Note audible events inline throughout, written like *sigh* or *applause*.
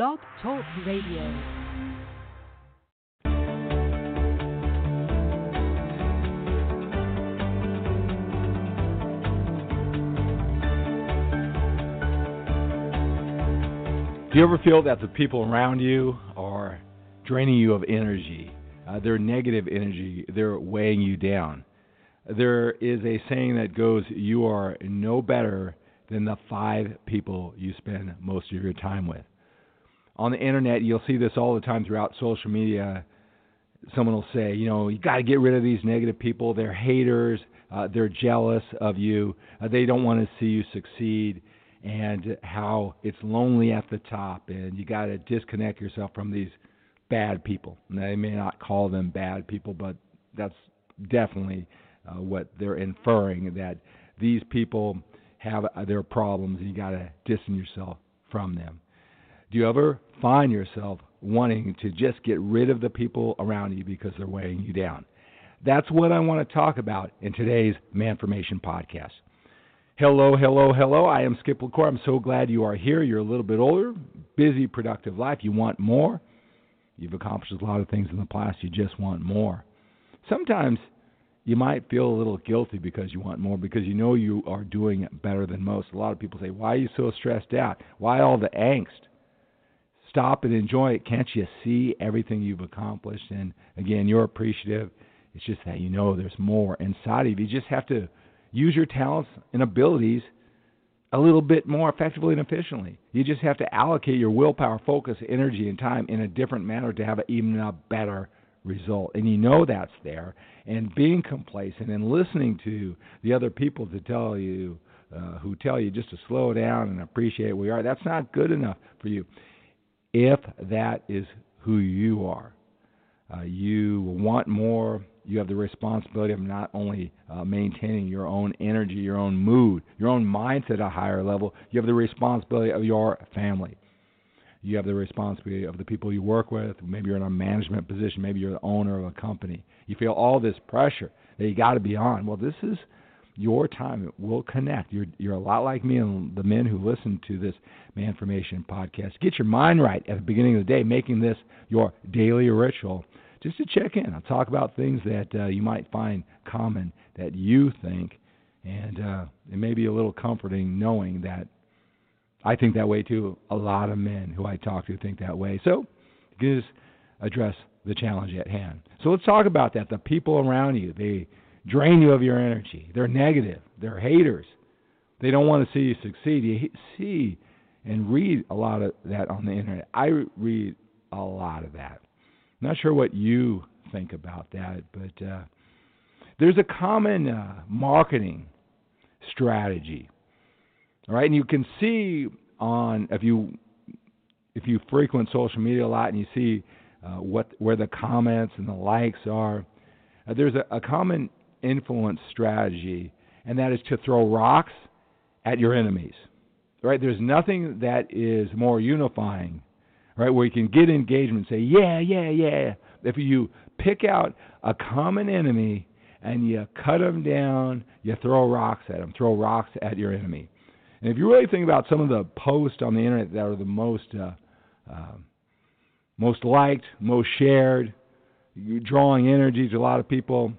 Blog Talk Radio. Do you ever feel that the people around you are draining you of energy? Uh, they're negative energy. They're weighing you down. There is a saying that goes, You are no better than the five people you spend most of your time with. On the internet, you'll see this all the time throughout social media. Someone will say, You know, you got to get rid of these negative people. They're haters. Uh, they're jealous of you. Uh, they don't want to see you succeed and how it's lonely at the top and you got to disconnect yourself from these bad people. Now, they may not call them bad people, but that's definitely uh, what they're inferring that these people have uh, their problems and you got to distance yourself from them. Do you ever find yourself wanting to just get rid of the people around you because they're weighing you down? That's what I want to talk about in today's Manformation podcast. Hello, hello, hello. I am Skip LaCour. I'm so glad you are here. You're a little bit older, busy, productive life. You want more. You've accomplished a lot of things in the past. You just want more. Sometimes you might feel a little guilty because you want more because you know you are doing better than most. A lot of people say, Why are you so stressed out? Why all the angst? Stop and enjoy it. Can't you see everything you've accomplished? And again, you're appreciative. It's just that you know there's more inside of you. You just have to use your talents and abilities a little bit more effectively and efficiently. You just have to allocate your willpower, focus, energy, and time in a different manner to have an even a better result. And you know that's there. And being complacent and listening to the other people to tell you, uh, who tell you just to slow down and appreciate where you are, that's not good enough for you. If that is who you are, uh, you want more, you have the responsibility of not only uh, maintaining your own energy, your own mood, your own mindset at a higher level, you have the responsibility of your family. You have the responsibility of the people you work with. Maybe you're in a management position. Maybe you're the owner of a company. You feel all this pressure that you got to be on. Well, this is your time. We'll connect. You're you're a lot like me and the men who listen to this Man Manformation podcast. Get your mind right at the beginning of the day, making this your daily ritual just to check in. I'll talk about things that uh, you might find common that you think, and uh, it may be a little comforting knowing that I think that way too. A lot of men who I talk to think that way. So, just address the challenge at hand. So let's talk about that. The people around you, they drain you of your energy. They're negative. They're haters. They don't want to see you succeed. You see and read a lot of that on the internet. I read a lot of that. Not sure what you think about that, but uh, there's a common uh, marketing strategy. All right, and you can see on if you if you frequent social media a lot and you see uh, what where the comments and the likes are, uh, there's a, a common influence strategy, and that is to throw rocks at your enemies. Right? There's nothing that is more unifying right? Where you can get engagement, and say, yeah, yeah, yeah. If you pick out a common enemy and you cut them down, you throw rocks at them, throw rocks at your enemy. And if you really think about some of the posts on the internet that are the most uh, uh, most liked, most shared, you're drawing energy to a lot of people,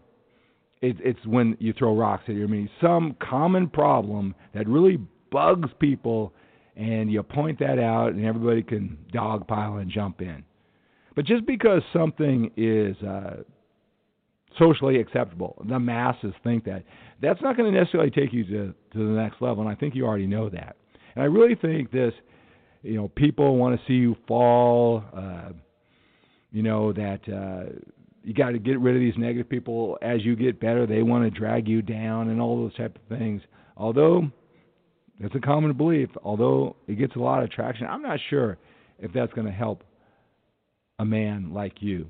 it, it's when you throw rocks at your enemy. Some common problem that really bugs people and you point that out, and everybody can dogpile and jump in. But just because something is uh, socially acceptable, the masses think that, that's not going to necessarily take you to, to the next level, and I think you already know that. And I really think this, you know, people want to see you fall, uh, you know, that uh, you got to get rid of these negative people. As you get better, they want to drag you down and all those type of things. Although it's a common belief, although it gets a lot of traction. I'm not sure if that's going to help a man like you.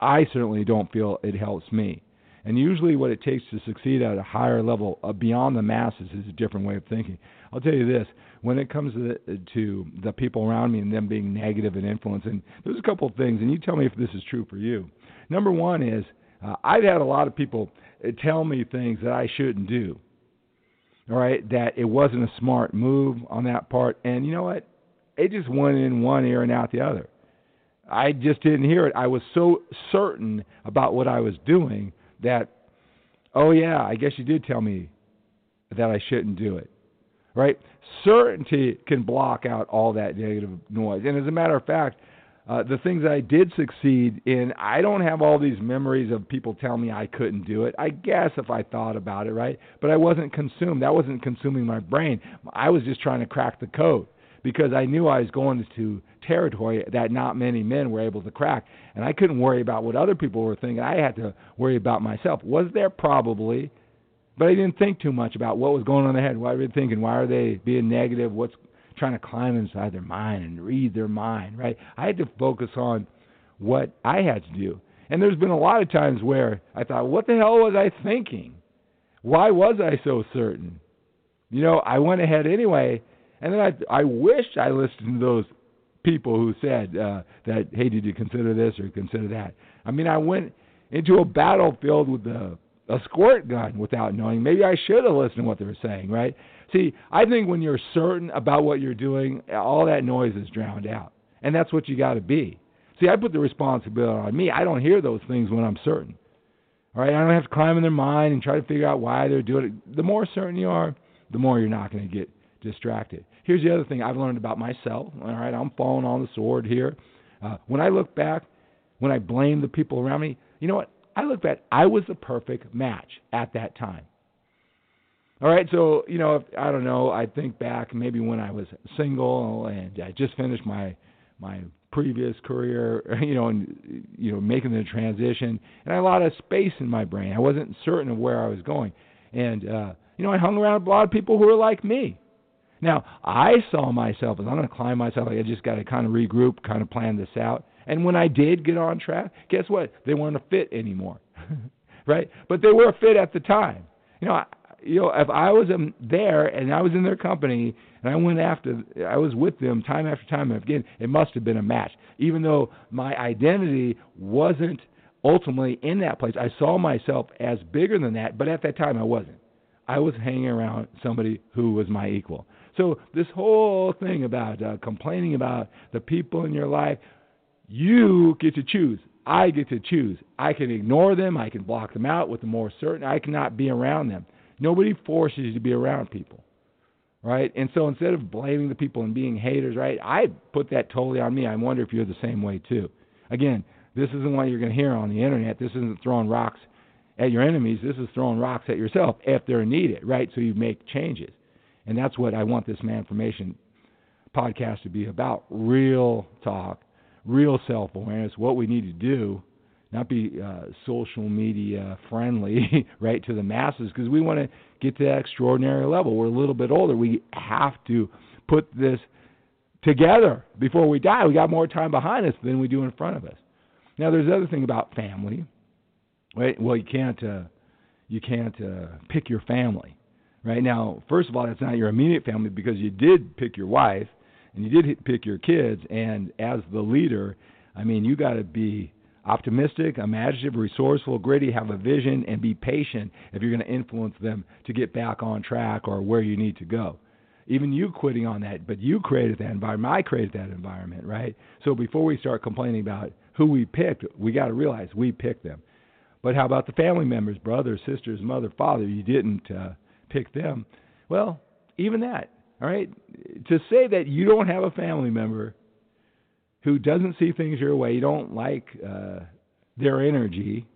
I certainly don't feel it helps me. And usually, what it takes to succeed at a higher level uh, beyond the masses is a different way of thinking. I'll tell you this: when it comes to the, to the people around me and them being negative and influencing, there's a couple of things, and you tell me if this is true for you. Number one is uh, I've had a lot of people uh, tell me things that I shouldn't do. All right, that it wasn't a smart move on that part, and you know what? It just went in one ear and out the other. I just didn't hear it. I was so certain about what I was doing that, oh, yeah, I guess you did tell me that I shouldn't do it. Right? Certainty can block out all that negative noise. And as a matter of fact, uh, the things I did succeed in, I don't have all these memories of people telling me I couldn't do it. I guess if I thought about it, right? But I wasn't consumed. That wasn't consuming my brain. I was just trying to crack the code because I knew I was going to territory that not many men were able to crack. And I couldn't worry about what other people were thinking. I had to worry about myself. Was there probably, but I didn't think too much about what was going on in their head. Why were they thinking? Why are they being negative? What's trying to climb inside their mind and read their mind, right? I had to focus on what I had to do. And there's been a lot of times where I thought, what the hell was I thinking? Why was I so certain? You know, I went ahead anyway and then I I wish I listened to those people who said uh, that, hey, did you consider this or consider that? I mean, I went into a battlefield with a, a squirt gun without knowing. Maybe I should have listened to what they were saying, right? See, I think when you're certain about what you're doing, all that noise is drowned out. And that's what you got to be. See, I put the responsibility on me. I don't hear those things when I'm certain. All right, I don't have to climb in their mind and try to figure out why they're doing it. The more certain you are, the more you're not going to get distracted. Here's the other thing I've learned about myself. All right, I'm falling on the sword here. Uh, when I look back, when I blame the people around me, you know what? I look back, I was the perfect match at that time. All right, so you know, if, I don't know. I think back maybe when I was single and I just finished my my previous career, *laughs* you know, and you know, making the transition, and I had a lot of space in my brain. I wasn't certain of where I was going, and uh, you know, I hung around a lot of people who were like me. Now, I saw myself as I'm going to climb myself. Like I just got to kind of regroup, kind of plan this out. And when I did get on track, guess what? They weren't a fit anymore, *laughs* right? But they were a fit at the time. You know, I, you know, if I was um, there and I was in their company and I went after, I was with them time after time and again, it must have been a match. Even though my identity wasn't ultimately in that place, I saw myself as bigger than that. But at that time, I wasn't. I was hanging around somebody who was my equal. So this whole thing about uh, complaining about the people in your life, you get to choose. I get to choose. I can ignore them. I can block them out with the more certain. I cannot be around them. Nobody forces you to be around people, right? And so instead of blaming the people and being haters, right? I put that totally on me. I wonder if you're the same way too. Again, this isn't what you're going to hear on the internet. This isn't throwing rocks at your enemies. This is throwing rocks at yourself if they're needed, right? So you make changes. And that's what I want this Manformation podcast to be about real talk, real self awareness, what we need to do, not be uh, social media friendly, *laughs* right, to the masses, because we want to get to that extraordinary level. We're a little bit older. We have to put this together before we die. We got more time behind us than we do in front of us. Now, there's the other thing about family, right? Well, you can't uh, you can't uh, pick your family right now first of all that's not your immediate family because you did pick your wife and you did pick your kids and as the leader i mean you got to be optimistic imaginative resourceful gritty have a vision and be patient if you're going to influence them to get back on track or where you need to go. Even you quitting on that but you created that environment i created that environment right? So before we start complaining about who we picked we got to realize we picked them. But how about the family members brothers sisters mother father? You didn't uh, pick them. Well, even that, all right? To say that you don't have a family member who doesn't see things your way, you don't like uh, their energy,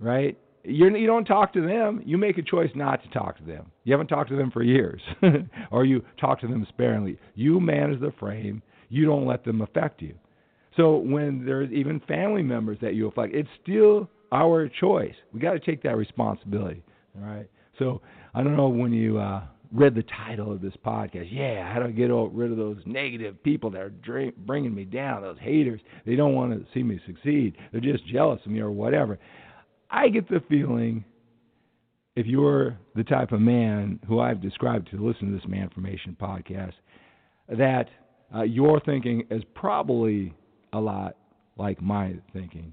right? You're, you don't talk to them. You make a choice not to talk to them. You haven't talked to them for years, *laughs* or you talk to them sparingly. You manage the frame. You don't let them affect you. So when there's even family members that you affect, it's still our choice. We got to take that responsibility. All right. So I don't know when you uh, read the title of this podcast. Yeah, how do I get rid of those negative people that are bringing me down, those haters? They don't want to see me succeed. They're just jealous of me or whatever. I get the feeling if you're the type of man who I've described to listen to this Manformation podcast, that uh, your thinking is probably a lot like my thinking.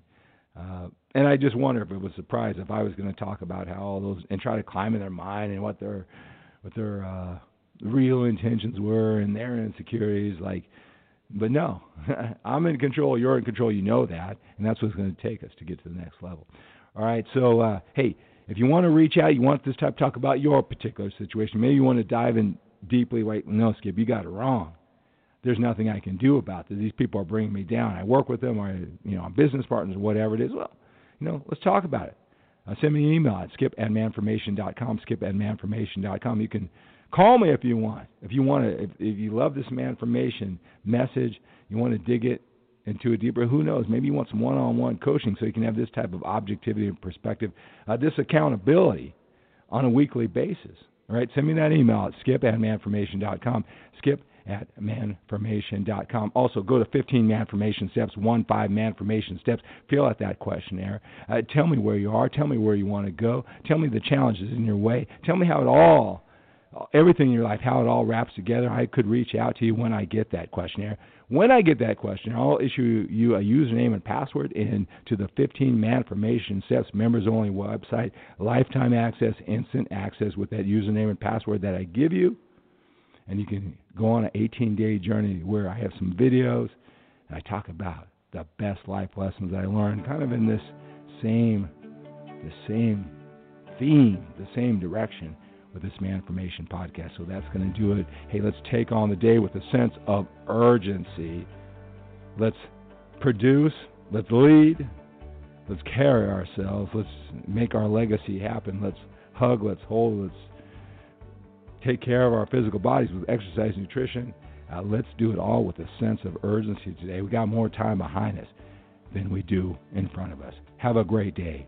Uh, and I just wonder if it was a surprise if I was going to talk about how all those and try to climb in their mind and what their what their uh, real intentions were and their insecurities. Like, but no, *laughs* I'm in control. You're in control. You know that, and that's what's going to take us to get to the next level. All right. So, uh, hey, if you want to reach out, you want this type talk about your particular situation. Maybe you want to dive in deeply. Wait, no, Skip, you got it wrong there's nothing I can do about this. These people are bringing me down. I work with them, or you know, I'm business partners, whatever it is. Well, you know, let's talk about it. Uh, send me an email at skip at manformation.com, skip at manformation.com. You can call me if you want. If you want to, if, if you love this Manformation message, you want to dig it into a deeper, who knows, maybe you want some one-on-one coaching so you can have this type of objectivity and perspective, uh, this accountability on a weekly basis. All right, send me that email at skip at manformation.com. Skip at manformation.com. Also, go to 15 Manformation Steps, 1 5 Manformation Steps. Fill out that questionnaire. Uh, tell me where you are. Tell me where you want to go. Tell me the challenges in your way. Tell me how it all, everything in your life, how it all wraps together. I could reach out to you when I get that questionnaire. When I get that question, I'll issue you a username and password into the 15 Manformation Steps members only website, lifetime access, instant access with that username and password that I give you. And you can go on an 18 day journey where I have some videos and I talk about the best life lessons I learned, kind of in this same, the same theme, the same direction with this Manformation podcast. So that's going to do it. Hey, let's take on the day with a sense of urgency. Let's produce, let's lead, let's carry ourselves, let's make our legacy happen. Let's hug, let's hold, let's take care of our physical bodies with exercise, nutrition. Uh, let's do it all with a sense of urgency today. We got more time behind us than we do in front of us. Have a great day.